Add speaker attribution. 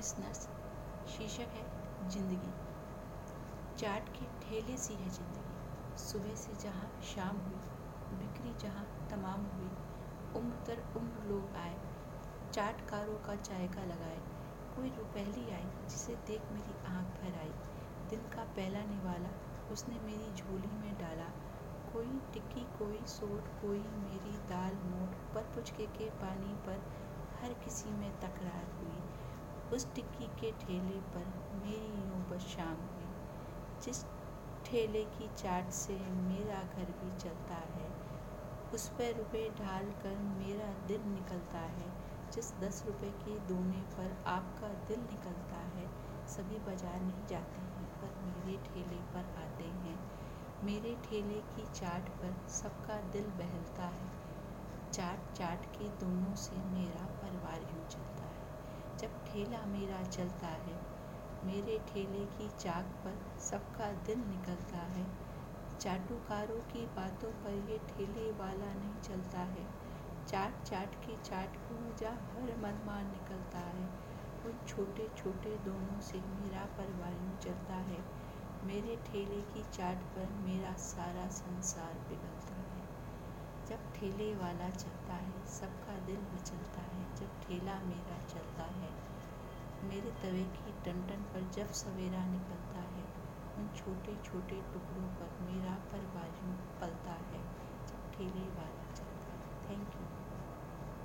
Speaker 1: Listeners शीर्षक है, ज़िंदगी। चाट के ठेले सी है ज़िंदगी। सुबह से जहाँ शाम हुई, बिक्री जहाँ तमाम हुई, उम्र दर उम्र लोग आए, चाटकारों का जायका लगाए। कोई रुपहली आई जिसे देख मेरी आँख भर आई। दिन का पहला निवाला, उसने मेरी झोली में डाला। कोई टिक्की, कोई सोट, कोई मेरी दाल मोट, पर पुचके के पानी पर हर किसी में तकरार हुई। उस टिक्की के ठेले पर मेरी बस शाम हुई जिस ठेले की चाट से मेरा घर भी चलता है, उस पर रुपए ढाल कर मेरा दिल निकलता है। जिस दस रुपए के दोने पर आपका दिल निकलता है, सभी बाज़ार नहीं जाते हैं, पर मेरे ठेले पर आते हैं। मेरे ठेले की चाट पर सबका दिल बहलता है। चाट चाट के दोनों से मेरा परिवार यूँ चलता है। जब ठेला मेरा चलता है, मेरे ठेले की चाक पर सबका दिल निकलता है। चाटुकारों की बातों पर ये ठेले वाला नहीं चलता है। चाट चाट की चाट को जा हर मनमान निकलता है। उन छोटे छोटे दोनों से मेरा परिवार यूँ चलता है। मेरे ठेले की चाट पर मेरा सारा संसार पिघलता है। जब ठेले वाला चलता है, सबका दिल मचलता है। जब ठेला मेरा चलता मेरे तवे की टन पर जब सवेरा निकलता है, उन छोटे छोटे टुकड़ों पर मेरा परवाजू पलता है। ठेले वाला चलता है। Thank you